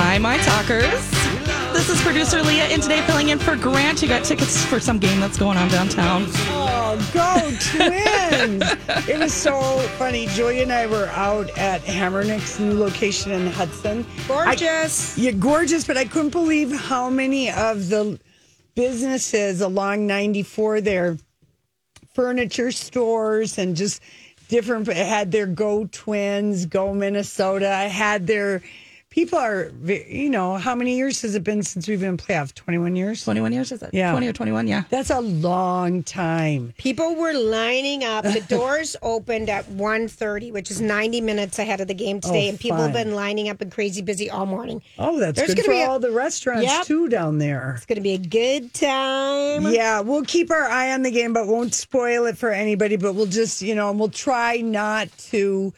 Hi, my talkers. This is producer Leah, and today filling in for Grant. You got tickets for some game that's going on downtown. Oh, go twins! it was so funny. Julia and I were out at Hammernick's new location in Hudson. Gorgeous. I, yeah, gorgeous, but I couldn't believe how many of the businesses along 94 there, furniture stores and just different, had their Go Twins, Go Minnesota, had their people are, you know, how many years has it been since we've been in playoff? 21 years? 21 years, is it? Yeah. 20 or 21, yeah. That's a long time. People were lining up. The doors opened at 1.30, which is 90 minutes ahead of the game today. Oh, and people have been lining up and crazy busy all morning. Oh, that's There's good gonna for be a- all the restaurants Yep. too down there. It's going to be a good time. Yeah, we'll keep our eye on the game, but won't spoil it for anybody. But we'll just, you know, we'll try not to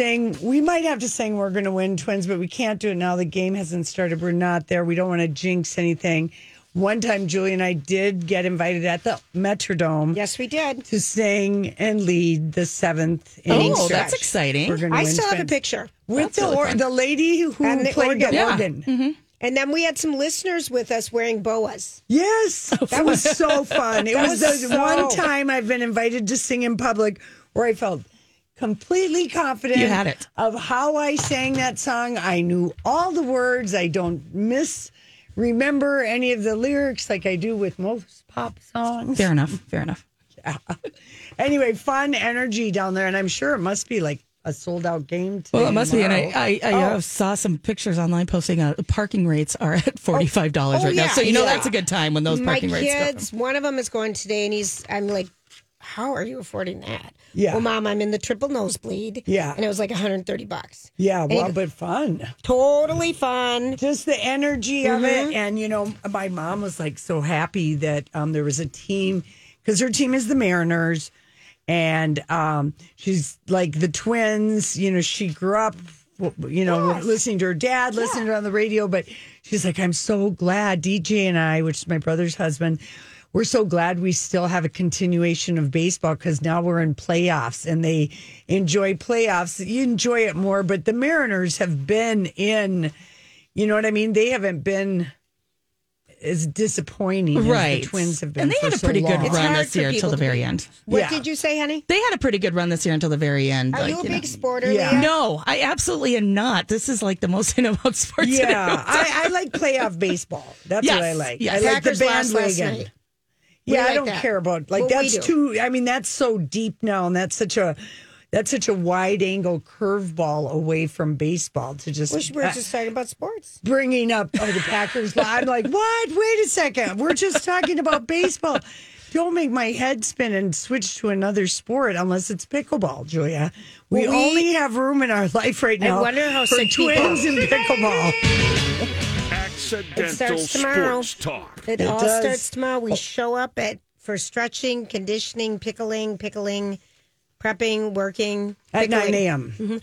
sing. We might have to sing we're going to win twins, but we can't do it now. The game hasn't started. We're not there. We don't want to jinx anything. One time, Julie and I did get invited at the Metrodome Yes, we did. to sing and lead the seventh oh, inning Oh, stretch. that's exciting. We're gonna I win still have a twins. picture. with That's the really or, fun. the lady who And the played the organ. Yeah. organ. Mm-hmm. And then we had some listeners with us wearing boas. Yes, that was so fun. It was, was the so- one time I've been invited to sing in public where I felt completely confident You had it. of how I sang that song. I knew all the words. I don't miss remember any of the lyrics like I do with most pop songs. Fair enough. Fair enough. Anyway, fun energy down there, and I'm sure it must be like a sold out game. Today Well, it must be. And I. I, I Oh. uh, saw some pictures online posting uh, parking rates are at $45 Oh, right now. So, you know, yeah. that's a good time when those My parking rates go. kids, one of them is going today, and he's, I'm like, how are you affording that? Yeah. Well, mom, I'm in the triple nosebleed. Yeah. And it was like 130 bucks. yeah, he well, goes- but fun. Totally fun. just the energy of Mm-hmm. it and you know my mom was like so happy that um, there was a team because her team is the mariners and um, she's like the twins you know she grew up you know listening to her dad listening to her on the radio but she's like i'm so glad dj and i which is my brother's husband we're so glad we still have a continuation of baseball because now we're in playoffs and they enjoy playoffs. You enjoy it more, but the Mariners have been in, you know what I mean? They haven't been as disappointing as Right. the Twins have been. And they for had a so pretty good. It's run this year people until the very be- end. What Yeah. did you say, honey? They had a pretty good run this year until the very end. Are like, you a know. big sporter, Yeah. Leah? No, I absolutely am not. This is like the most I know about sports. Yeah, I, I like playoff baseball. That's Yes, what I like. yes. I like Packers the lost last bandwagon. Yeah, I like don't that. care about like that's too. I mean, that's so deep now, and that's such a that's such a wide angle curveball away from baseball to just Wish we're uh, just talking about sports. bringing up oh, the Packers. I'm like, what? Wait a second. We're just talking about baseball. Don't make my head spin and switch to another sport unless it's pickleball, Julia. We, we- only have room in our life right now. I wonder how for sick people- twins and pickleball. Accidental It starts tomorrow. sports talk. It, It all does. starts tomorrow. We show up at for stretching, conditioning, pickling, pickling, prepping, working At 9 pickling. a.m.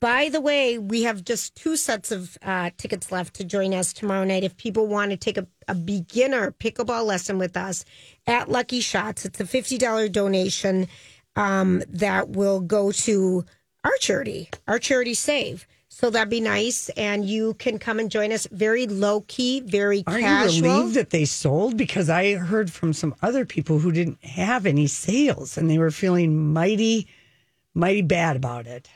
By the way, we have just two sets of uh, tickets left to join us tomorrow night. If people want to take a, a beginner pickleball lesson with us at Lucky Shots, it's a fifty dollar donation um, that will go to our charity, our charity Save. So that'd be nice, and you can come and join us. Very low key, very casual. Are you relieved that they sold? Because I heard from some other people who didn't have any sales and they were feeling mighty, mighty bad about it.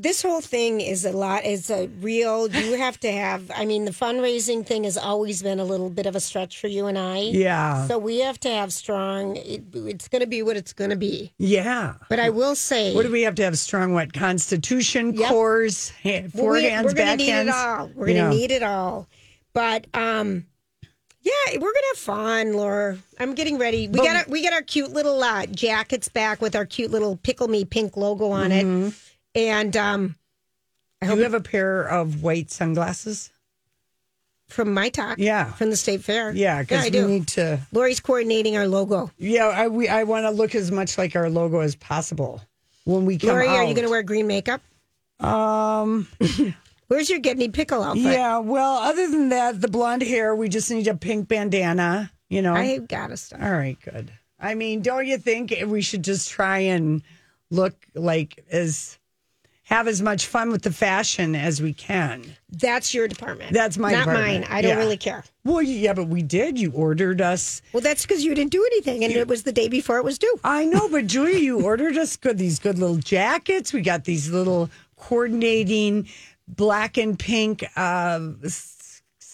This whole thing is a lot. Is a real. You have to have. I mean, the fundraising thing has always been a little bit of a stretch for you and I. Yeah. So we have to have strong. It, it's going to be what it's going to be. Yeah. But I will say, What do we have to have? Strong what? Constitution, Yep. cores, ha- Well, we- forehands, we're gonna need it all. We're gonna Yeah. need it all. But um, yeah, we're gonna have fun, Laura. I'm getting ready. We got our, we got our cute little uh, jackets back with our cute little pickle me pink logo on Mm-hmm. it, and um, Do you have a pair of white sunglasses? from my talk, Yeah. from the state fair, Yeah, because I we do. need to. Lori's coordinating our logo. Yeah, I we I want to look as much like our logo as possible when we come Lori, out. are you gonna wear green makeup? Um. Where's your Getney pickle outfit? Yeah. Well, other than that, the blonde hair. We just need a pink bandana. You know. I gotta stop. All right. Good. I mean, don't you think we should just try and look like as have as much fun with the fashion as we can? That's your department. That's my not department. mine. I don't Yeah. really care. Well, yeah, but we did. You ordered us. Well, that's because you didn't do anything, and it was the day before it was due. I know, but Julia, you ordered us good these good little jackets. We got these little coordinating black and pink. Uh,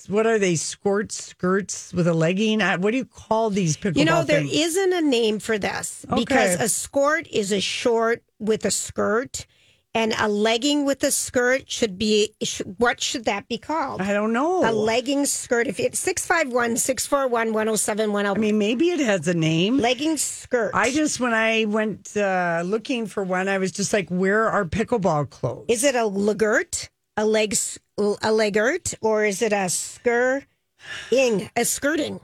what are they? Skirts, skirts with a legging. Uh, What do you call these You know, there not a name for this because a skirt is a short with a skirt, and a legging with a skirt should be what should that be called? I don't know. A legging skirt. If it's 651 641 1071, I mean, maybe it has a name. legging skirt. I just when I went uh, looking for one, I was just like, "Where are pickleball clothes?" is it a legert, a legs, a legert, or is it a skirting, a skirting?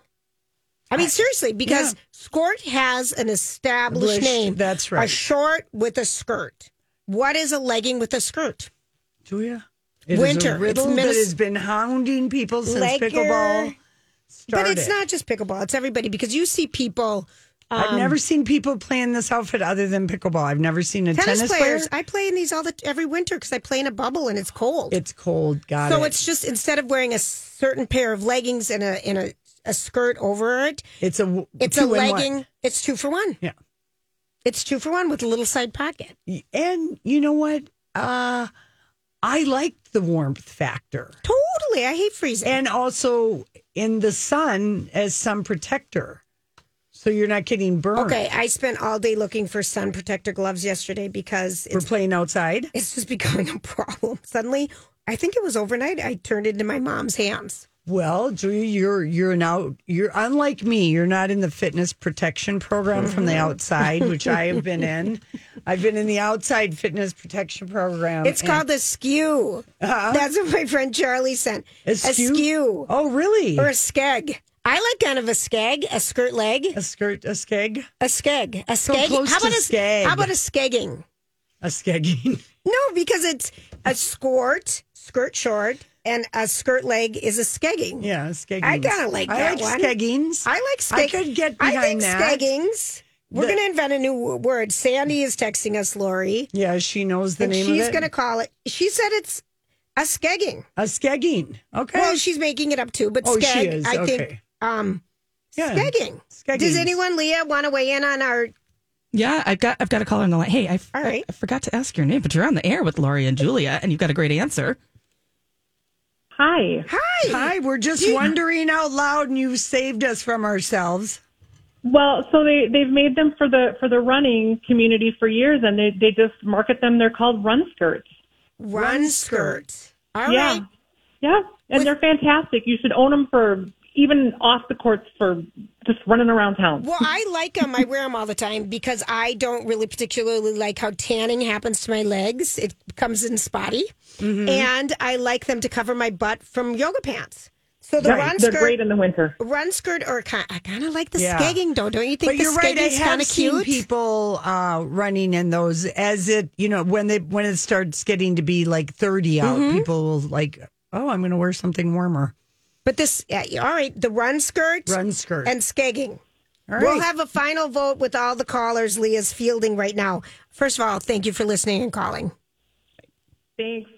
I mean, seriously, because yeah. skirt has an established Established, name. that's right. A short with a skirt. What is a legging with a skirt? Julia, it is Winter. a It's riddle that Minnes- has been hounding people since Legger. pickleball started. But it's not just pickleball; it's everybody because you see people, I've never um, seen people playing this outfit other than pickleball. I've never seen a tennis, tennis, players. player. I play in these all the every winter because I play in a bubble and it's cold. It's cold. Got so it. it's just instead of wearing a certain pair of leggings and a and a, a skirt over it, it's a it's a in legging. It's two for one. Yeah. It's two for one with a little side pocket. And you know what? Uh, I liked the warmth factor, Totally, I hate freezing. and also in the sun as sun protector, so you're not getting burned. okay, I spent all day looking for sun protector gloves yesterday because We're it's playing outside. it's just becoming a problem. Suddenly, I think it was overnight. I turned it into my mom's hands. Well, Julia, you're you're now you're unlike me. You're not in the fitness protection program from the outside, which I have been in. I've been in the outside fitness protection program. It's and- called a skew. Uh-huh. That's what my friend Charlie sent. A skew? skew. Oh, really? Or a skeg. I like kind of a skeg, a skirt leg, a skirt, a skeg, a skeg, a So skeg. close how about a skeg. How about a skegging? a skegging. No, because it's a skirt, skirt short, and a skirt leg is a skegging. Yeah, skegging. I kinda like I that like one. skeggings. I like skeg. I could get behind I think that. skeggings. We're going to invent a new word. Sandy is texting us, Lori, Yeah, she knows the and name she's of it. going to call it. She said it's a skegging. a skegging. Okay. Well, she's making it up too, but Oh, she skeg, is. I think, um, Yeah. skegging. Skeggings. Does anyone, Leah, want to weigh in on our? Yeah, I've got I've got a caller on the line. Hey, I, All right. I forgot to ask your name, but you're on the air with Laurie and Julia, and you've got a great answer. Hi. Hi. Hi, we're just wondering out loud, and you saved us from ourselves. Well, so they they've made them for the for the running community for years, and they they just market them. They're called run skirts. Run skirt. All right. yeah, yeah, and they're fantastic. You should own them for even off the courts for just running around town. Well, I like them. I wear them all the time because I don't really particularly like how tanning happens to my legs. It comes in spotty, Mm-hmm. and I like them to cover my butt from yoga pants. So the Right, run they're skirt, great in the winter. run skirt, or ki- I kind of like the Yeah. skegging, though. Don't you think But the you're right. I have kind of seen cute? people uh, running in those as it, you know, when they when it starts getting to be like 30 out, Mm-hmm. people will like, oh, I'm going to wear something warmer. But this, yeah, all right, the run skirt, Run skirt. and skegging. All We'll right. have a final vote with all the callers Leah's fielding right now. First of all, thank you for listening and calling. Thanks.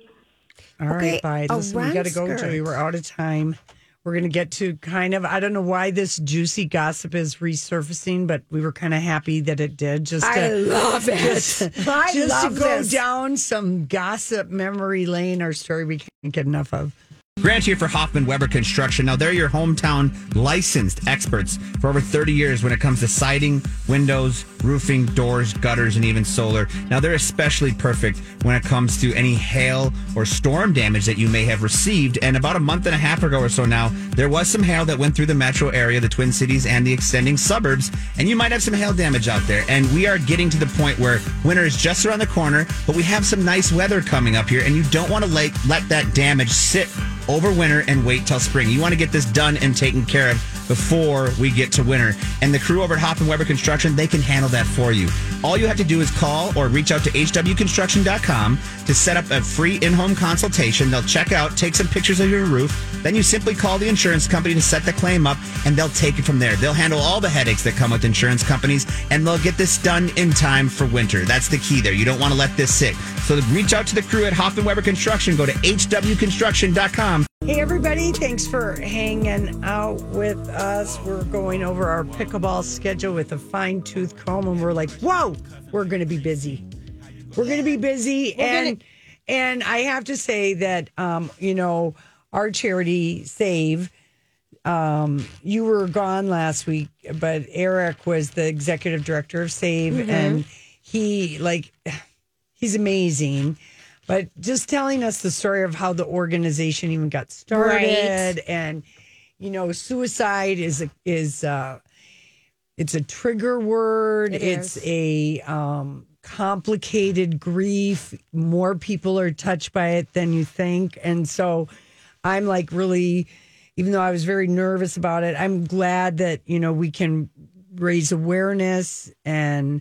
All Okay, right, bye. a Listen, we run got to go, skirt. Joey. We're out of time. We're going to get to kind of, I don't know why this juicy gossip is resurfacing, but we were kind of happy that it did. Just I to, love it. just, I just love to go this. down some gossip memory lane, our story we can't get enough of. Grant here for Hoffman Weber Construction. Now, they're your hometown licensed experts for over 30 years when it comes to siding, windows, roofing, doors, gutters, and even solar. Now, they're especially perfect when it comes to any hail or storm damage that you may have received. And about a month and a half ago or so now, there was some hail that went through the metro area, the Twin Cities, and the extending suburbs. And you might have some hail damage out there. And we are getting to the point where winter is just around the corner, but we have some nice weather coming up here, and you don't want to let, let that damage sit over winter and wait till spring. You want to get this done and taken care of before we get to winter. And the crew over at Hoffman Weber Construction, they can handle that for you. All you have to do is call or reach out to hwconstruction.com to set up a free in-home consultation. They'll check out, take some pictures of your roof. Then you simply call the insurance company to set the claim up and they'll take it from there. They'll handle all the headaches that come with insurance companies and they'll get this done in time for winter. That's the key there. You don't want to let this sit. So reach out to the crew at Hoffman Weber Construction. Go to hwconstruction.com. Hey, everybody. Thanks for hanging out with us. We're going over our pickleball schedule with a fine tooth comb, and we're like, whoa, we're going to be busy. We're going to be busy. and and I have to say that, um, you know, our charity, Save, um, you were gone last week, but Eric was the executive director of Save, and he, like, he's amazing. But just telling us the story of how the organization even got started, and you know, suicide is a, is uh, it's a trigger word. It it's is. a um, complicated grief. More people are touched by it than you think, and so I'm like really, even though I was very nervous about it, I'm glad that you know we can raise awareness and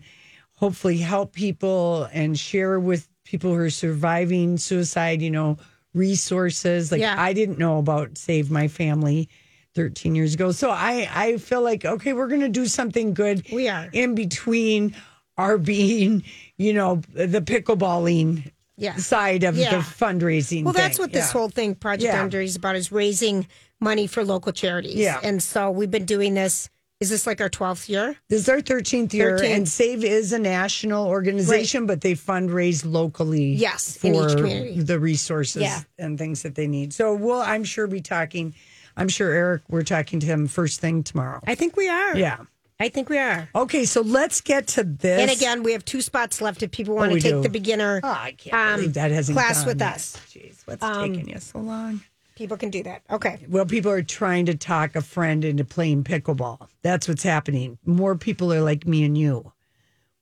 hopefully help people and share with people who are surviving suicide, you know, resources. Like Yeah. I didn't know about Save My Family 13 years ago. So I, I feel like, okay, we're going to do something good. We are. In between our being, you know, the pickleballing Yeah. side of Yeah. the fundraising. Well, that's thing. what this whole thing, Project. Under, is about: is raising money for local charities. Yeah. and so we've been doing this. Is this like our twelfth year? This is our 13th year, 13th. and SAVE is a national organization, but they fundraise locally. Yes, for in each community. the resources Yeah. and things that they need. So we'll, I'm sure, be talking. I'm sure Eric, we're talking to him first thing tomorrow. I think we are. Yeah. I think we are. Okay, so let's get to this. And again, we have two spots left if people want Oh, to take do. the beginner Oh, I can't um, believe that hasn't class with yet. us. Jeez, what's Um, taking you so long? People can do that. Okay. Well, people are trying to talk a friend into playing pickleball. That's what's happening. More people are like me and you,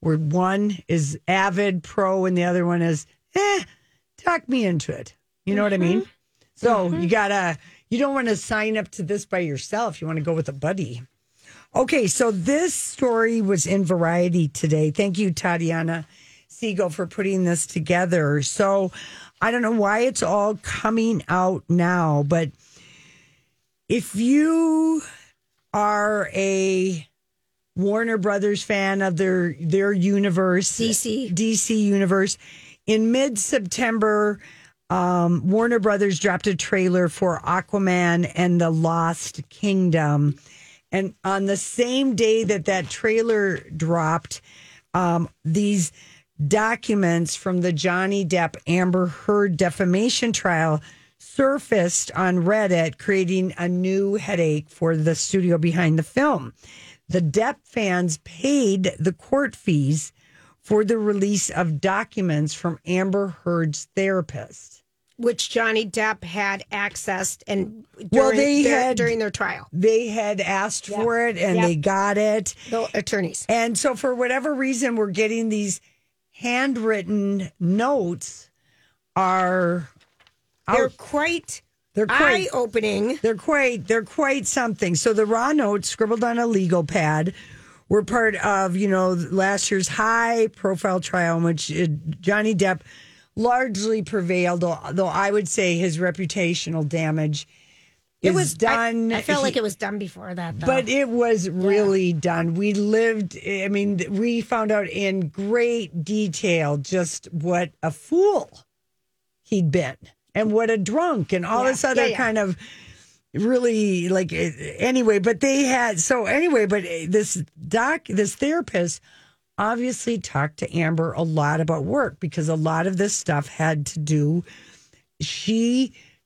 where one is avid pro and the other one is, eh, talk me into it. You know what I mean? So you gotta, you don't want to sign up to this by yourself. You want to go with a buddy. Okay, so this story was in Variety today. Thank you, Tatiana Siegel, for putting this together. So I don't know why it's all coming out now, but if you are a Warner Brothers fan of their their universe, DC. DC universe, in mid September, um, Warner Brothers dropped a trailer for Aquaman and the Lost Kingdom, and on the same day that that trailer dropped, um, these documents from the Johnny Depp Amber Heard defamation trial surfaced on Reddit, creating a new headache for the studio behind the film. The Depp fans paid the court fees for the release of documents from Amber Heard's therapist. Which Johnny Depp had accessed and during, Well, they their, had- during their trial. They had asked for it and Yep. they got it. The attorneys. And so, for whatever reason, we're getting these handwritten notes are They're out. quite They're quite eye opening. They're quite they're quite something. So the raw notes scribbled on a legal pad were part of you know last year's high profile trial in which uh, Johnny Depp largely prevailed. Though I would say his reputational damage It was done. I, I felt like it was done before that, though. but it was really done. We lived, I mean, we found out in great detail just what a fool he'd been and what a drunk and all Yeah, this other yeah, yeah. kind of really like anyway. But they had so anyway. But eh, this doc, this therapist, obviously talked to Amber a lot about work because a lot of this stuff had to do. She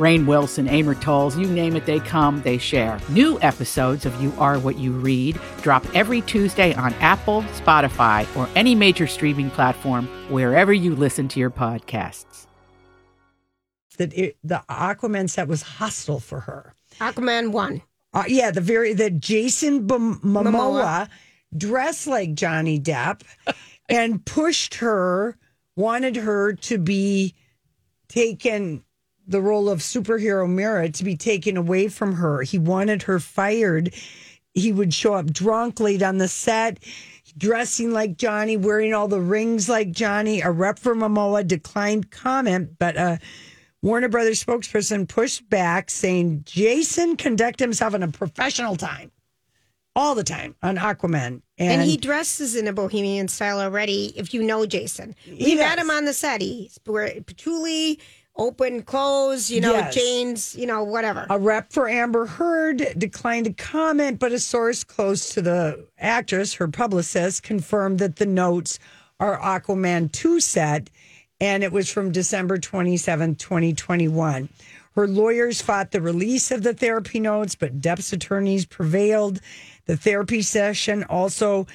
Rainn Wilson, Amor Towles, you name it, they come, they share. New episodes of You Are What You Read drop every Tuesday on Apple, Spotify, or any major streaming platform wherever you listen to your podcasts. that it, the Aquaman set was hostile for her. Aquaman one. Uh, yeah, the very the Jason B- Momoa, Momoa. dressed like Johnny Depp and pushed her, wanted her to be taken the role of superhero Mera to be taken away from her. He wanted her fired. He would show up drunk late on the set, dressing like Johnny, wearing all the rings like Johnny. A rep for Momoa declined comment, but uh Warner Brothers spokesperson pushed back, saying Jason conduct himself in a professional time, all the time on Aquaman, And, he dresses in a bohemian style already. If you know Jason, we He met him on the set. He's wearing patchouli, open clothes, you know, Yes. jeans, you know, whatever. A rep for Amber Heard declined to comment, but a source close to the actress, her publicist, confirmed that the notes are Aquaman 2 set and it was from December 27th, 2021. Her lawyers fought the release of the therapy notes, but Depp's attorneys prevailed. The therapy session also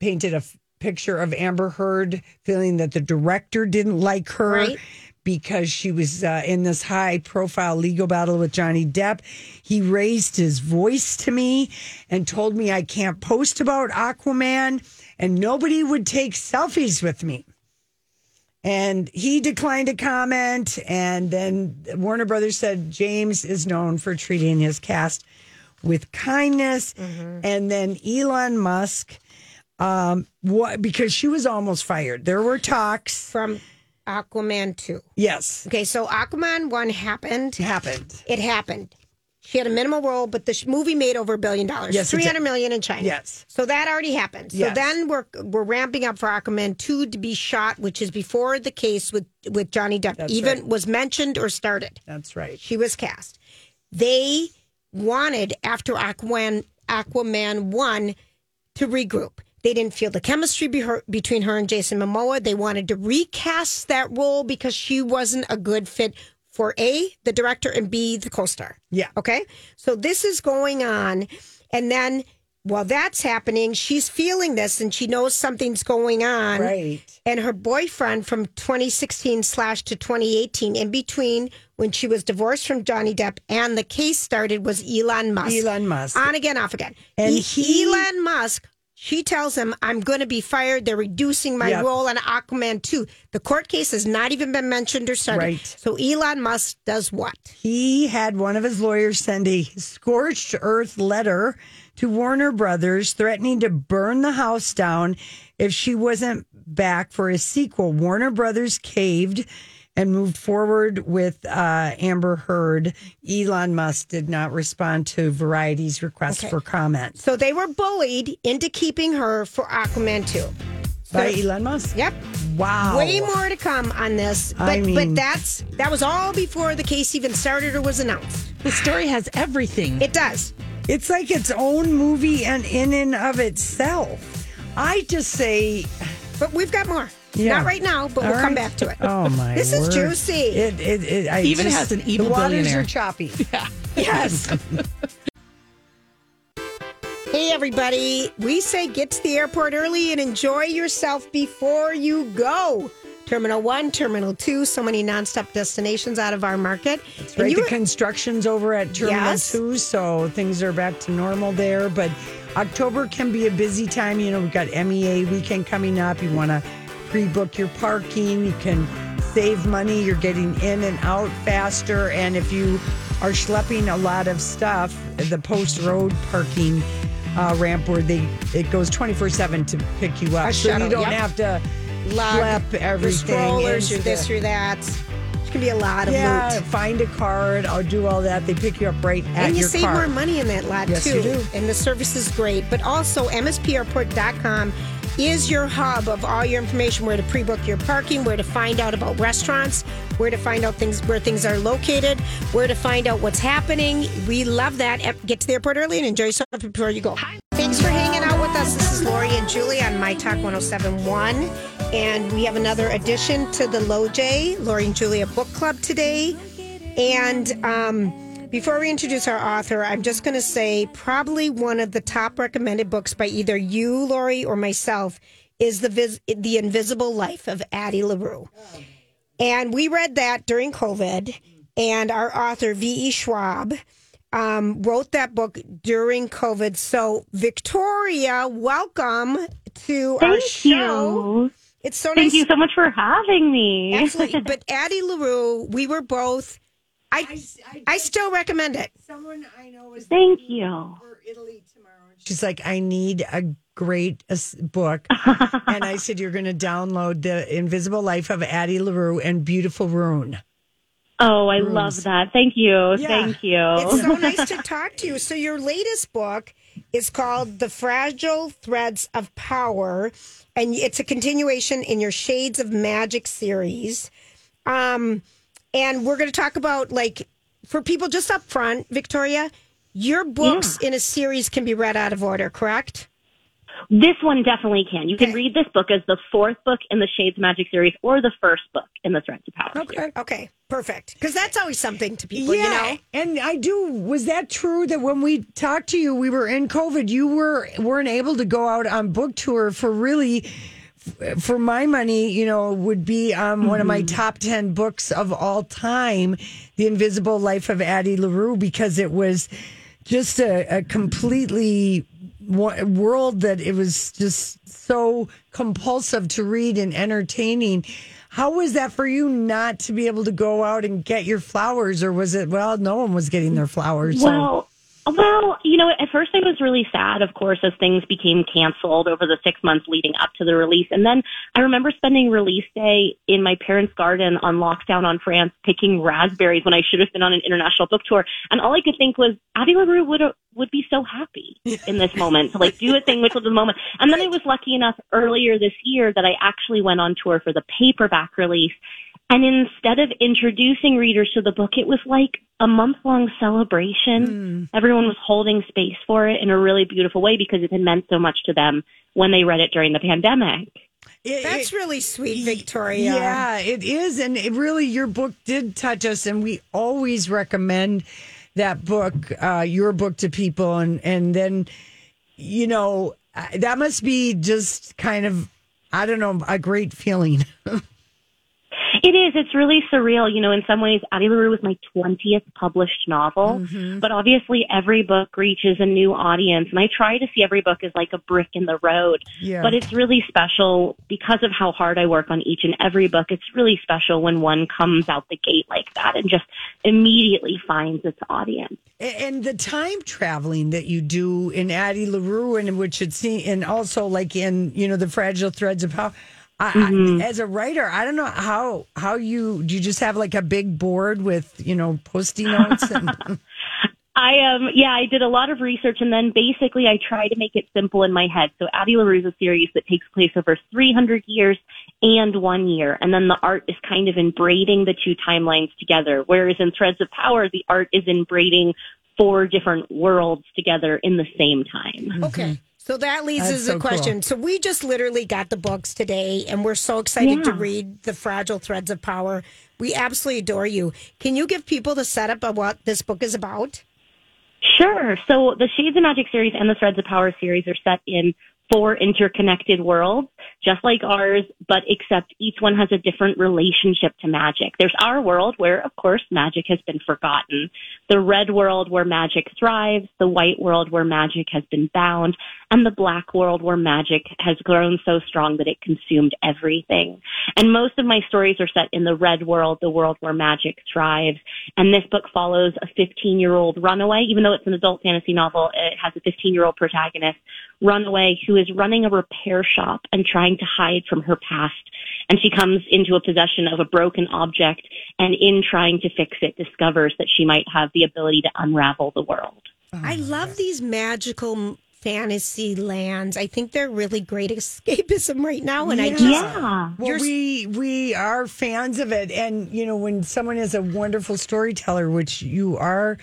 painted a f- picture of Amber Heard feeling that the director didn't like her Right. Because she was uh, in this high profile legal battle with Johnny Depp. He raised his voice to me and told me I can't post about Aquaman and nobody would take selfies with me. And he declined to comment. And then Warner Brothers said James is known for treating his cast with kindness. And then Elon Musk, um, what because she was almost fired. There were talks. From Aquaman 2. Yes, Okay, so Aquaman 1 happened. happened. It happened. She had a minimal role, but the sh- movie made over a billion dollars. Yes, three hundred million in China. Yes. So that already happened. So Yes. then we're we're ramping up for Aquaman two to be shot, which is before the case with with Johnny Depp That's even right. was mentioned or started. That's right. She was cast. They wanted after Aquaman Aquaman one to regroup. They didn't feel the chemistry be her, between her and Jason Momoa. They wanted to recast that role because she wasn't a good fit for A, the director, and B, the co star. Yeah. Okay. So this is going on. And then while that's happening, she's feeling this and she knows something's going on. Right. And her boyfriend from 2016 slash to 2018, in between when she was divorced from Johnny Depp and the case started, was Elon Musk. Elon Musk. On again, off again. And E- he- Elon Musk, she tells him, I'm going to be fired. They're reducing my Yep. role on Aquaman 2. The court case has not even been mentioned or started. Right. So Elon Musk does what? He had one of his lawyers send a scorched earth letter to Warner Brothers threatening to burn the house down if she wasn't back for a sequel. Warner Brothers caved and moved forward with uh, Amber Heard. Elon Musk did not respond to Variety's request for comment So they were bullied into keeping her for Aquaman 2. by So- Elon Musk. Yep. Wow. Way more to come on this. But I mean- but that's that was all before the case even started or was announced. The story has everything. It does. It's like its own movie and in and of itself. I just say But we've got more. Yeah. Not right now, but All we'll come back to it. Oh my! This is juicy. It it, it I Even just- has an evil The waters billionaire. are choppy. Yeah. Yes. hey, everybody. We say get to the airport early and enjoy yourself before you go. Terminal One, Terminal Two, so many nonstop destinations out of our market. That's right. you The construction's over at Terminal Yes. 2, so things are back to normal there. But October can be a busy time. You know, we've got MEA weekend coming up. You want to pre book your parking. You can save money. You're getting in and out faster. And if you are schlepping a lot of stuff, the post road parking uh, ramp where they it goes 24 7 to pick you up. So shuttle, you don't yep. have to lug, schlep everything. Your strollers, your into this, your that. It can be a lot of yeah, loot. find a card. I'll do all that. They pick you up right at and you your save car. more money in that lot Yes, too. you do. And the service is great. But also MSPairport.com is your hub of all your information where to pre-book your parking, where to find out about restaurants, where to find out things where things are located, where to find out what's happening. We love that. Get to the airport early and enjoy yourself before you go. Hi. Thanks for hanging out with us. This is Lori and Julie on My Talk 1071. And we have another addition to the LoJ, Lori and Julia Book Club today. And um, before we introduce our author, I'm just going to say probably one of the top recommended books by either you, Lori, or myself is the Vis- the Invisible Life of Addie LaRue. And we read that during COVID, and our author V.E. Schwab um, wrote that book during COVID. So, Victoria, welcome to our show. you. It's so nice. Thank nice. you so much for having me. Absolutely. But Addie LaRue, we were both. I I still recommend it. Someone I know is Thank you. for Italy tomorrow. She's like, I need a great uh, book. and I said, You're going to download The Invisible Life of Addie LaRue and Beautiful Rune. Oh, I love that. Thank you. Yeah. Thank you. It's so nice to talk to you. So your latest book is called The Fragile Threads of Power, and it's a continuation in your Shades of Magic series. Um, and we're going to talk about like for people just up front, Victoria, your books in a series can be read out of order, correct? This one definitely can. You can read this book as the fourth book in the Shades Magic series or the first book in the Threads of Power series. Okay, perfect. Because that's always something to people, you know. And I do. Was that true that when we talked to you, we were in COVID, you were weren't able to go out on book tour for really, f- for my money, you know, would be um, one of my top 10 books of all time, The Invisible Life of Addie LaRue, because it was just a, a completely world that it was just so compulsive to read and entertaining. How was that for you not to be able to go out and get your flowers, or was it, well, no one was getting their flowers? so- Well, you know, at first I was really sad, of course, as things became canceled over the six months leading up to the release. And then I remember spending release day in my parents' garden on lockdown on France, picking raspberries when I should have been on an international book tour. And all I could think was, Addie LaRue would would be so happy in this moment to like do a thing which was the moment. And then I was lucky enough earlier this year that I actually went on tour for the paperback release. And instead of introducing readers to the book, it was like a month long celebration. Everyone was holding space for it in a really beautiful way because it had meant so much to them when they read it during the pandemic. It- That's it- really sweet, Victoria. Yeah, it is. And it really, your book did touch us. And we always recommend that book, uh, your book to people. And, and then, you know, uh, that must be just kind of, I don't know, a great feeling. It is. It's really surreal. You know, in some ways, Addie LaRue was my 20th published novel, mm-hmm. but obviously every book reaches a new audience. And I try to see every book as like a brick in the road. Yeah. But it's really special because of how hard I work on each and every book. It's really special when one comes out the gate like that and just immediately finds its audience. And the time traveling that you do in Addie LaRue, and which it's seen, and also like in, you know, the fragile threads of how, I, I, as a writer, I don't know how, how you, do you just have like a big board with, you know, post-it notes? And, I um yeah, I did a lot of research and then basically I try to make it simple in my head. So Addie LaRue is a series that takes place over 300 years and one year. And then the art is kind of in braiding the two timelines together. Whereas in Threads of Power, the art is in braiding four different worlds together in the same time. Okay. So that leads That's us so to a question. So we just literally got the books today and we're so excited to read The Fragile Threads of Power. We absolutely adore you. Can you give people the setup of what this book is about? Sure. So the Shades of Magic series and the Threads of Power series are set in four interconnected worlds. Just like ours, but except each one has a different relationship to magic. There's our world where, of course, magic has been forgotten. The red world where magic thrives, the white world where magic has been bound, and the black world where magic has grown so strong that it consumed everything. And most of my stories are set in the red world, the world where magic thrives. And this book follows a 15 year old runaway, even though it's an adult fantasy novel, it has a 15 year old protagonist runaway who is running a repair shop and trying to hide from her past. And she comes into a possession of a broken object and in trying to fix it discovers that she might have the ability to unravel the world. Oh, I love these magical fantasy lands. I think they're really great escapism right now. And I just, Yeah. Well, we we are fans of it, and you know when someone is a wonderful storyteller, which you are,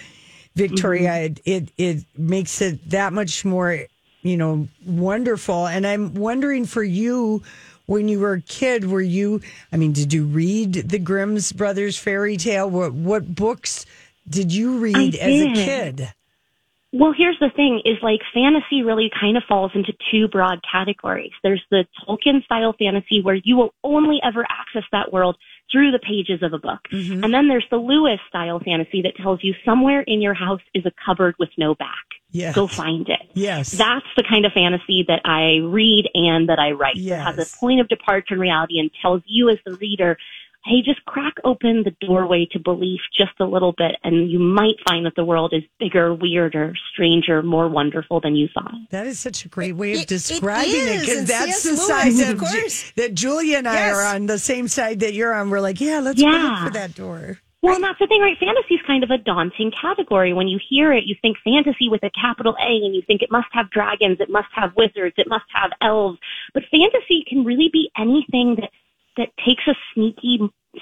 Victoria, it, it it makes it that much more you know wonderful. And I'm wondering for you, when you were a kid, were you? I mean, did you read the Grimm's Brothers fairy tale? What what books did you read as a kid? Well, here's the thing is like fantasy really kind of falls into two broad categories. There's the Tolkien style fantasy where you will only ever access that world through the pages of a book. Mm-hmm. And then there's the Lewis style fantasy that tells you somewhere in your house is a cupboard with no back. Yes. Go find it. Yes. That's the kind of fantasy that I read and that I write. It has a point of departure in reality and tells you as the reader, hey, just crack open the doorway to belief just a little bit and you might find that the world is bigger, weirder, stranger, more wonderful than you thought. That is such a great way of It- it describing it is, because that's C.S. the side Lewis, of of Ju- course. that Julia and I Yes. are on the same side that you're on. We're like, yeah, let's go Yeah. look for that door. Well, and that's the thing, right? Fantasy is kind of a daunting category. When you hear it, you think fantasy with a capital A and you think it must have dragons, it must have wizards, it must have elves. But fantasy can really be anything that, that takes a sneaky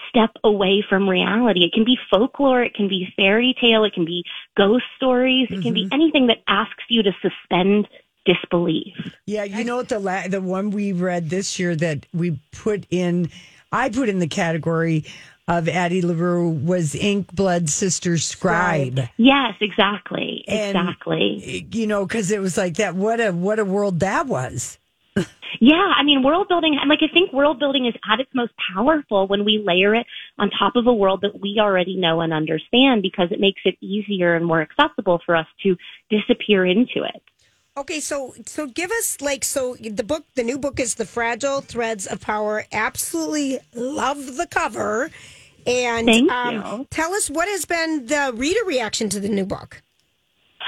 step away from reality. It can be folklore, it can be fairy tale, it can be ghost stories, it can be mm-hmm. anything that asks you to suspend disbelief. Yeah, you know what the la- the one we read this year that we put in, I put in the category of Addie LaRue was Ink Blood Sister Scribe. Yes, exactly. And- exactly. You know, because it was like that. What a what a world that was. Yeah, I mean, world building, and like I think world building is at its most powerful when we layer it on top of a world that we already know and understand because it makes it easier and more accessible for us to disappear into it. Okay, so so give us like so the book the new book is The Fragile Threads of Power. Absolutely love the cover. And Thank um, you. tell us what has been the reader reaction to the new book.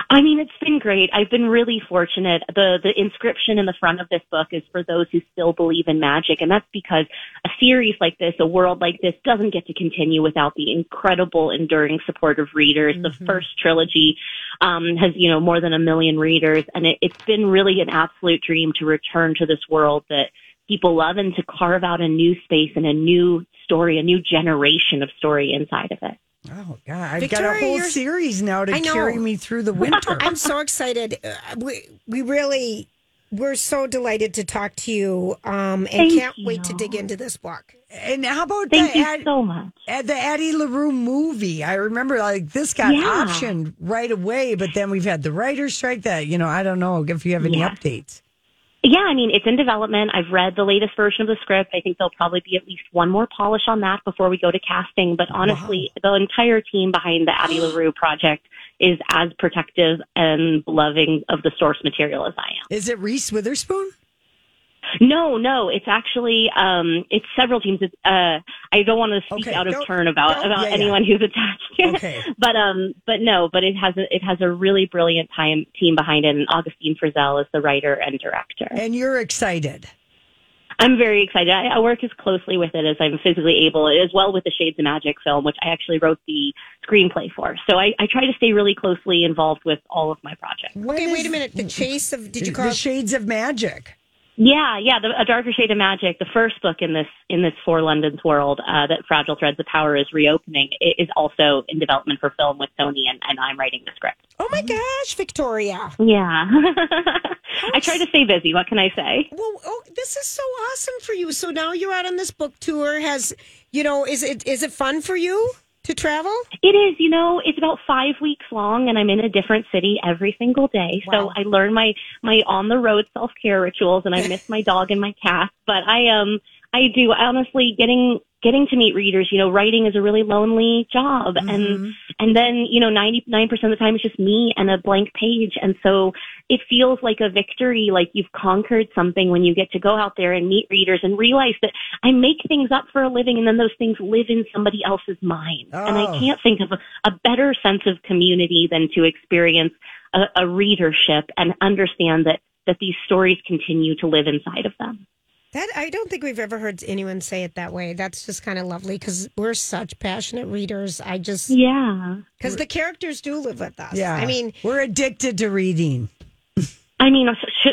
I mean, it's been great. I've been really fortunate. The the inscription in the front of this book is for those who still believe in magic, and that's because a series like this, a world like this, doesn't get to continue without the incredible, enduring support of readers. The first trilogy um, has, you know, more than a million readers, and it, it's been really an absolute dream to return to this world that people love and to carve out a new space and a new story, a new generation of story inside of it. Oh God, I've got a whole series now to carry me through the winter. I'm so excited. Uh, we we really we're so delighted to talk to you um, and Thank can't wait to dig into this book. and how about Thank the you Ad- so much. Uh, the Addie LaRue movie. I remember like this got Yeah. optioned right away, but then we've had the writer's strike that, you know, I don't know if you have any Yeah. updates. Yeah, I mean, it's in development. I've read the latest version of the script. I think there'll probably be at least one more polish on that before we go to casting. But honestly, the entire team behind the Addie LaRue project is as protective and loving of the source material as I am. Is it Reese Witherspoon? No, no, it's actually um, it's several teams. It's, uh, I don't want to speak Okay, out of turn about about yeah, yeah. anyone who's attached to it. Okay. But um, but no, but it has a it has a really brilliant time team behind it, and Augustine Frizzell is the writer and director. And you're excited. I'm very excited. I, I work as closely with it as I'm physically able, as well with the Shades of Magic film, which I actually wrote the screenplay for. So I, I try to stay really closely involved with all of my projects. When Okay, wait a minute. The chase of did you call the it? Shades of Magic? Yeah, yeah, the, a darker shade of magic. The first book in this in this Four Londons world uh, that Fragile Threads of Power is reopening it is also in development for film with Sony, and, and I'm writing the script. Oh my gosh, Victoria! Yeah, I try to stay busy. What can I say? Well, oh, this is so awesome for you. So now you're out on this book tour. Has you know? Is it is it fun for you to travel? It is, you know, it's about five weeks long and I'm in a different city every single day. So I learn my, my on the road self care rituals and I miss my dog and my cat. But I, um, I do honestly getting, getting to meet readers, you know, writing is a really lonely job. And, and then, you know, 99% of the time it's just me and a blank page. And so it feels like a victory, like you've conquered something when you get to go out there and meet readers and realize that I make things up for a living and then those things live in somebody else's mind. And I Oh. can't think of a, a better sense of community than to experience a, a readership and understand that, that these stories continue to live inside of them. That I don't think we've ever heard anyone say it that way. That's just kind of lovely because we're such passionate readers. I just Yeah. because the characters do live with us. Yeah. I mean, we're addicted to reading. I mean,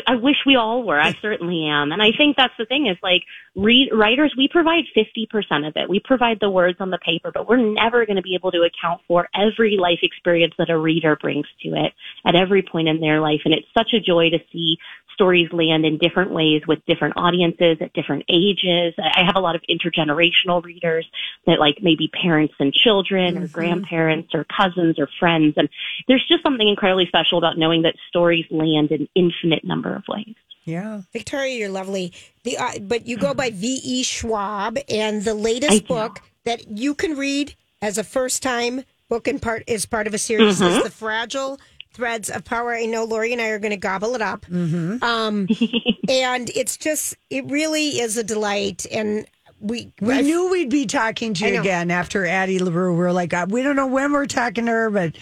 I wish we all were. I certainly am. And I think that's the thing is like read writers, we provide 50% of it. We provide the words on the paper, but we're never going to be able to account for every life experience that a reader brings to it at every point in their life. And it's such a joy to see stories land in different ways with different audiences at different ages. I have a lot of intergenerational readers that like maybe parents and children or grandparents or cousins or friends. And there's just something incredibly special about knowing that stories land in infinite number of ways. Yeah. Victoria, you're lovely. The uh, but you go by V. E. Schwab, and the latest book that you can read as a first time book and part is part of a series is the Fragile Threads of Power. I know Lori and I are going to gobble it up, um, and it's just it really is a delight. And we We I- knew we'd be talking to you again after Addie LaRue. We're like, uh, we don't know when we're talking to her, but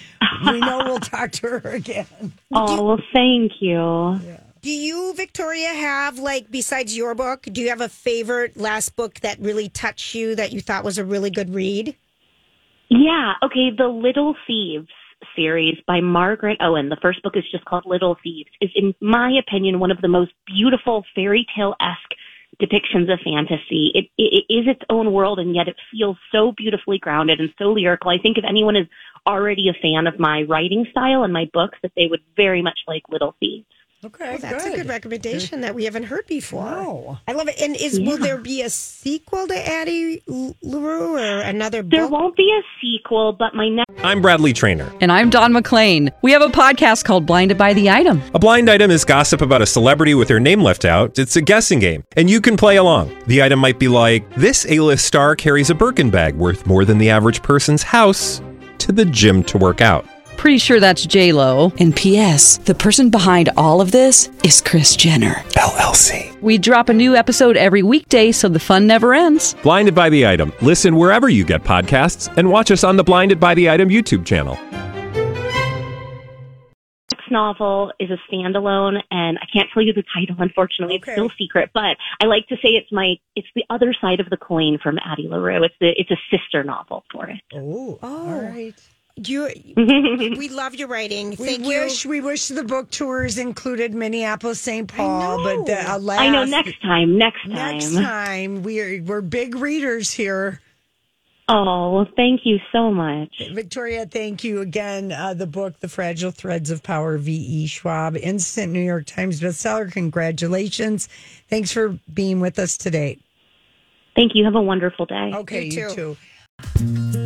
we know we'll talk to her again. Oh, well, thank you. Do you, Victoria, have like besides your book? Do you have a favorite last book that really touched you that you thought was a really good read? Yeah. Okay. The Little Thieves series by Margaret Owen. The first book is just called Little Thieves. Is, in my opinion, one of the most beautiful fairy tale esque depictions of fantasy. It, it, it is its own world, and yet it feels so beautifully grounded and so lyrical. I think if anyone is already a fan of my writing style and my books, that they would very much like Little Thieves. Okay, well, That's a good recommendation that we haven't heard before. Wow. I love it. And is will there be a sequel to Addie LaRue or another book? There won't be a sequel, but my next. I'm Bradley Trainer. And I'm Don McClain. We have a podcast called Blinded by the Item. A blind item is gossip about a celebrity with their name left out. It's a guessing game, and you can play along. The item might be like this: A-list star carries a Birkin bag worth more than the average person's house to the gym to work out. Pretty sure that's J Lo. And P.S. The person behind all of this is Kris Jenner LLC. We drop a new episode every weekday, so the fun never ends. Blinded by the item. Listen wherever you get podcasts, and watch us on the Blinded by the Item YouTube channel. next novel is a standalone and I can't tell you the title unfortunately it's still secret but I like to say it's my it's the other side of the coin from Addie LaRue it's the it's a sister novel for it Oh, all right. You, we love your writing. We Thank wish you. we wish the book tours included Minneapolis, St. Paul, but the, alas, I know next time next time next time we're we're big readers here. oh well, thank you so much Victoria, thank you again. Uh, the book, The Fragile Threads of Power, V.E. Schwab, instant New York Times bestseller. Congratulations. Thanks for being with us today. thank you have a wonderful day Okay, You you, too.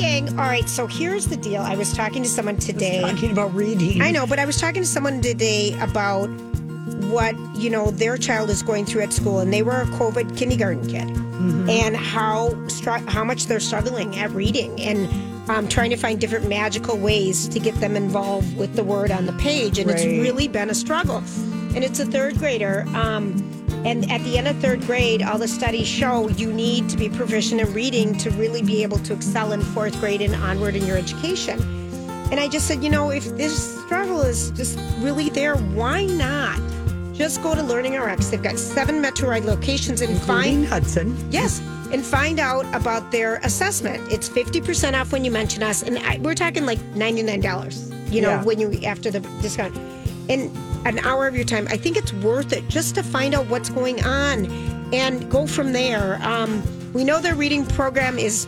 All right. So here's the deal. I was talking to someone today. Talking about reading. I know, but I was talking to someone today about what you know their child is going through at school, and they were a COVID kindergarten kid, and how str- how much they're struggling at reading and um, trying to find different magical ways to get them involved with the word on the page, and it's really been a struggle. And it's a third grader. Um, and at the end of third grade, all the studies show you need to be proficient in reading to really be able to excel in fourth grade and onward in your education. And I just said, you know, if this struggle is just really there, why not? Just go to Learning RX. They've got seven MetroRide locations and Including find Hudson. yes, and find out about their assessment. It's fifty percent off when you mention us, and I, we're talking like ninety nine dollars. You know, Yeah. when you after the discount, and an hour of your time. I think it's worth it just to find out what's going on and go from there. Um, we know their reading program is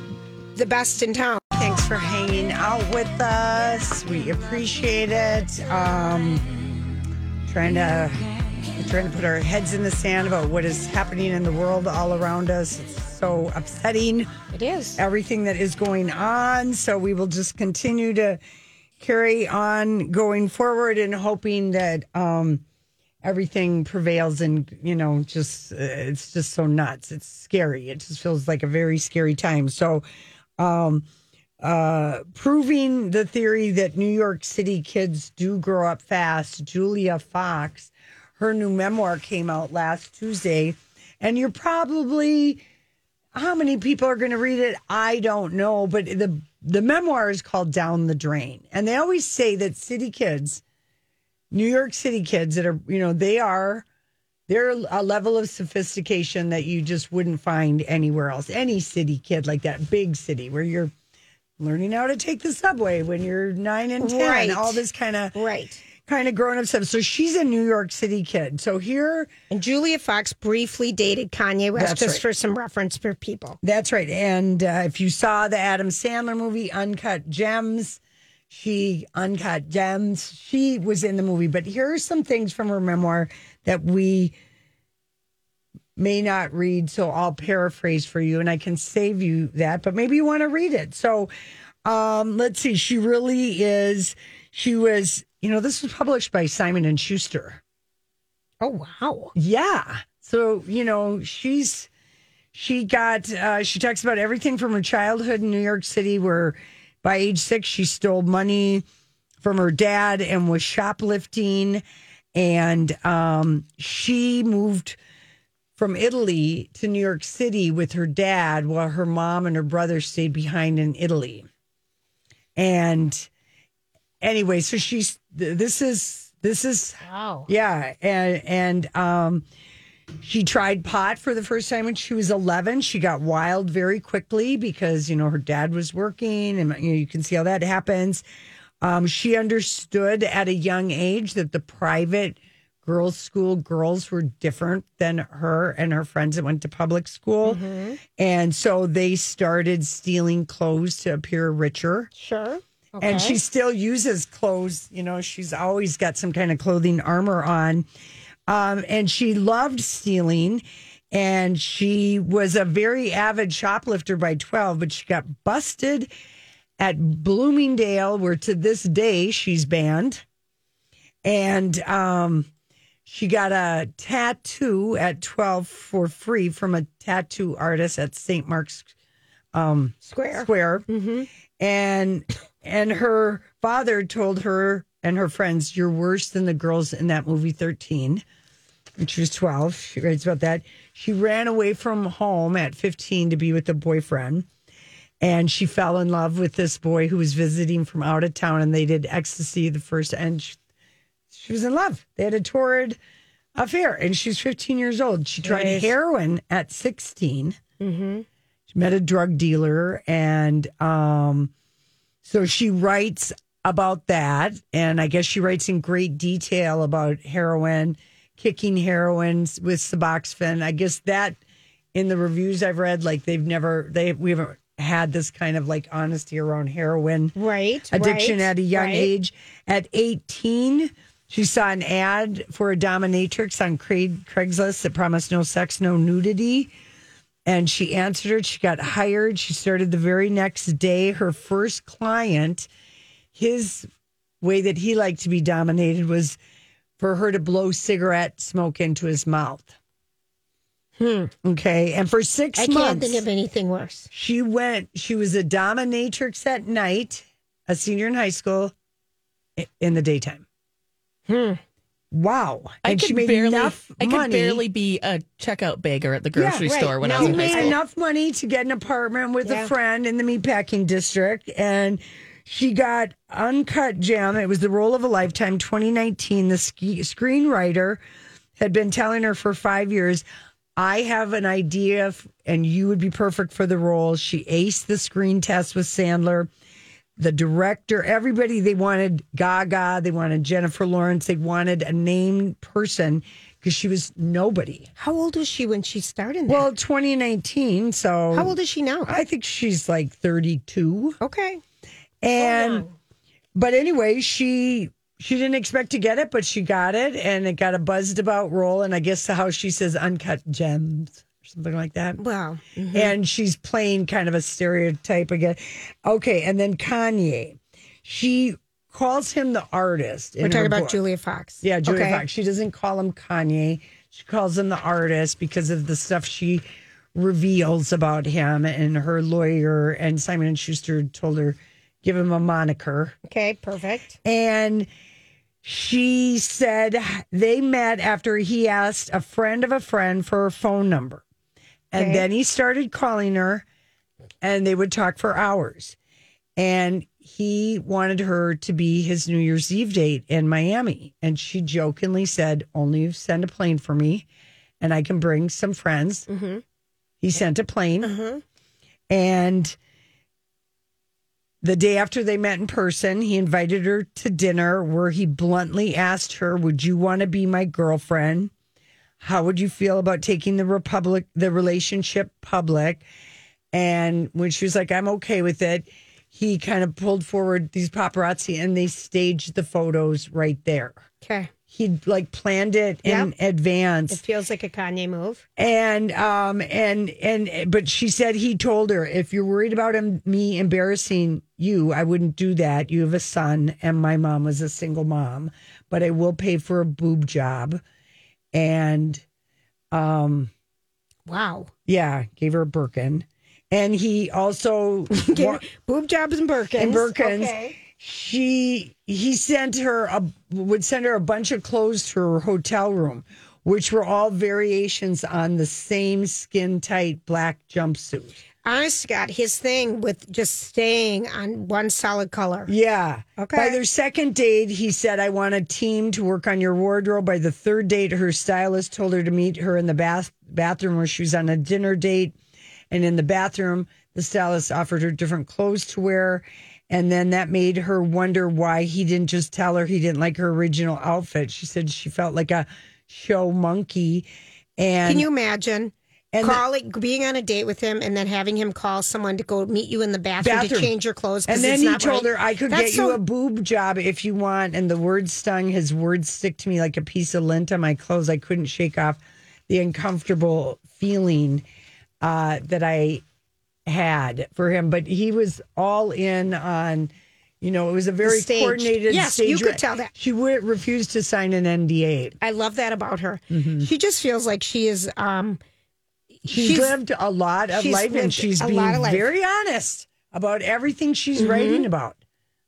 the best in town. Thanks for hanging out with us. We appreciate it. Um, trying to trying to put our heads in the sand about what is happening in the world all around us. It's so upsetting. It is. Everything that is going on. So we will just continue to carry on going forward and hoping that um, everything prevails and, you know, just, uh, it's just so nuts. It's scary. It just feels like a very scary time. So, um, uh, proving the theory that New York City kids do grow up fast, Julia Fox, her new memoir came out last Tuesday. And you're probably, how many people are going to read it? I don't know. But the, the memoir is called Down the Drain. And they always say that city kids, New York City kids that are, you know, they are, they're a level of sophistication that you just wouldn't find anywhere else. Any city kid like that, big city where you're learning how to take the subway when you're nine and 10, Right. all this kind of, Right. Kind of grown up stuff. So she's a New York City kid. So here, And Julia Fox briefly dated Kanye West, just right. for some reference for people. That's right. And uh, if you saw the Adam Sandler movie, Uncut Gems, she, Uncut Gems, she was in the movie. But here are some things from her memoir that we may not read. So I'll paraphrase for you and I can save you that, but maybe you want to read it. So um, let's see. She really is, she was, you know, this was published by Simon and Schuster. Oh, wow. Yeah. So, you know, she's she got uh she talks about everything from her childhood in New York City where by age 6 she stole money from her dad and was shoplifting and um she moved from Italy to New York City with her dad while her mom and her brother stayed behind in Italy. And anyway, so she's th- this is this is Wow. yeah, and and um, she tried pot for the first time when she was eleven. She got wild very quickly because you know her dad was working, and you know you can see how that happens. Um, she understood at a young age that the private girls' school girls were different than her and her friends that went to public school, and so they started stealing clothes to appear richer. Sure. And she still uses clothes. You know, she's always got some kind of clothing armor on. Um, and she loved stealing. And she was a very avid shoplifter by 12, but she got busted at Bloomingdale, where to this day she's banned. And um, she got a tattoo at 12 for free from a tattoo artist at St. Mark's um, Square. Square. And and her father told her and her friends, "You're worse than the girls in that movie 13." When she was 12, she writes about that. She ran away from home at 15 to be with a boyfriend. And she fell in love with this boy who was visiting from out of town, and they did ecstasy the first. And she, she was in love. They had a torrid affair, and she was 15 years old. She tried Nice. heroin at 16. She met a drug dealer, and um, so she writes about that. And I guess she writes in great detail about heroin, kicking heroin with Suboxone. I guess that in the reviews I've read, like they've never, they we haven't had this kind of like honesty around heroin Right. addiction right, at a young right. age. At 18, she saw an ad for a dominatrix on Craig, Craigslist that promised no sex, no nudity. And she answered it. She got hired. She started the very next day. Her first client, his way that he liked to be dominated was for her to blow cigarette smoke into his mouth. Hmm. Okay. And for six Hmm. I months. can't think of anything worse. She went, she was a dominatrix at night, a senior in high school in the daytime. Wow. I and could she made barely, enough I could barely be a checkout beggar at the grocery right. store when I was She in high made school. enough money to get an apartment with Yeah. a friend in the meatpacking district. And she got Uncut Gem. It was the role of a lifetime, 2019. The ski, screenwriter had been telling her for five years, I have an idea f- and you would be perfect for the role. She aced the screen test with Sandler. The director, everybody, they wanted Gaga, they wanted Jennifer Lawrence, they wanted a named person because she was nobody. How old was she when she started? That? Well, 2019. So how old is she now? I think she's like 32. Okay. And but anyway, she she didn't expect to get it, but she got it and it got a buzzed about role and I guess how she says uncut gems something like that. Wow. Mhm. And she's playing kind of a stereotype again. Okay, and then Kanye. She calls him the artist. We're talking about book. Julia Fox. Yeah, Julia Okay. Fox. She doesn't call him Kanye. She calls him the artist because of the stuff she reveals about him and her lawyer and Simon and Schuster told her give him a moniker. Okay, perfect. And she said they met after he asked a friend of a friend for her phone number. And Okay. then he started calling her and they would talk for hours. And he wanted her to be his New Year's Eve date in Miami. And she jokingly said, Only send a plane for me and I can bring some friends. Mm-hmm. He sent a plane. Mm-hmm. And the day after they met in person, he invited her to dinner where he bluntly asked her, Would you want to be my girlfriend? How would you feel about taking the republic the relationship public? And when she was like, I'm okay with it, he kind of pulled forward these paparazzi and they staged the photos right there. Okay. He'd like planned it in Yep. advance It feels like a Kanye move. and um and and but she said he told her if you're worried about him me embarrassing you i wouldn't do that you have a son and my mom was a single mom but i will pay for a boob job and um Wow. yeah gave her a birkin and he also Give- boob jobs and Birkins. and Birkins. Okay. She he sent her a would send her a bunch of clothes to her hotel room, which were all variations on the same skin tight black jumpsuit. Honest God, his thing with just staying on one solid color. Yeah. Okay. By their second date, he said, I want a team to work on your wardrobe. By the third date, her stylist told her to meet her in the bath bathroom where she was on a dinner date. And in the bathroom, the stylist offered her different clothes to wear. And then that made her wonder why he didn't just tell her he didn't like her original outfit. She said she felt like a show monkey. And Can you imagine And the- calling, being on a date with him, and then having him call someone to go meet you in the bathroom, Bathroom. to change your clothes. And then he told right? her, I could That's get so- you a boob job if you want. And the words stung. His words stick to me like a piece of lint on my clothes. I couldn't shake off the uncomfortable feeling uh, that I had for him. But he was all in on, you know, it was a very coordinated Yes, stage. you could tell that. She would refused to sign an NDA. I love that about her. Mm-hmm. She just feels like she is. um She's, lived a lot of life and she's being lot of life. very honest about everything she's Mm-hmm. writing about.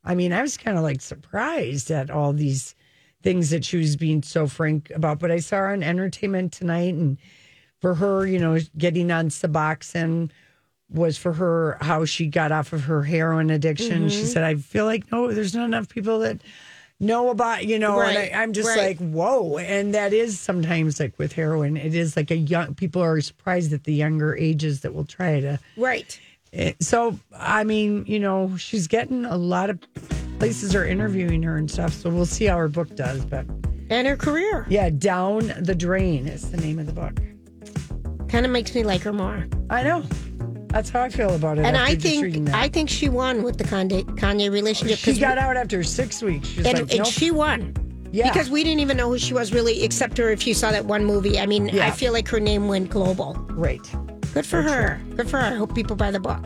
I mean, I was kind of like surprised at all these things that she was being so frank about. But I saw her on Entertainment Tonight, and for her, you know, getting on Suboxone was for her how she got off of her heroin addiction. Mm-hmm. She said, "I feel like no, there's not enough people that." Know about you know, Right, and I, I'm just right. like, whoa. And that is sometimes like with heroin, it is like a young people are surprised at the younger ages that will try to Right. it- so I mean, you know, she's getting a lot of places are interviewing her and stuff. So we'll see how her book does. But And her career yeah, Down the Drain is the name of the book. kind of makes me like her more. I know. That's how I feel about it. And I think. I think she won with the Kanye, Kanye relationship. she got out after six weeks. She's and, like, and nope. she won. Yeah. Because we didn't even know who she was really, except her if you saw that one movie. I mean, Yeah. I feel like her name went global. Right. Good for her. Good for her. I hope people buy the book.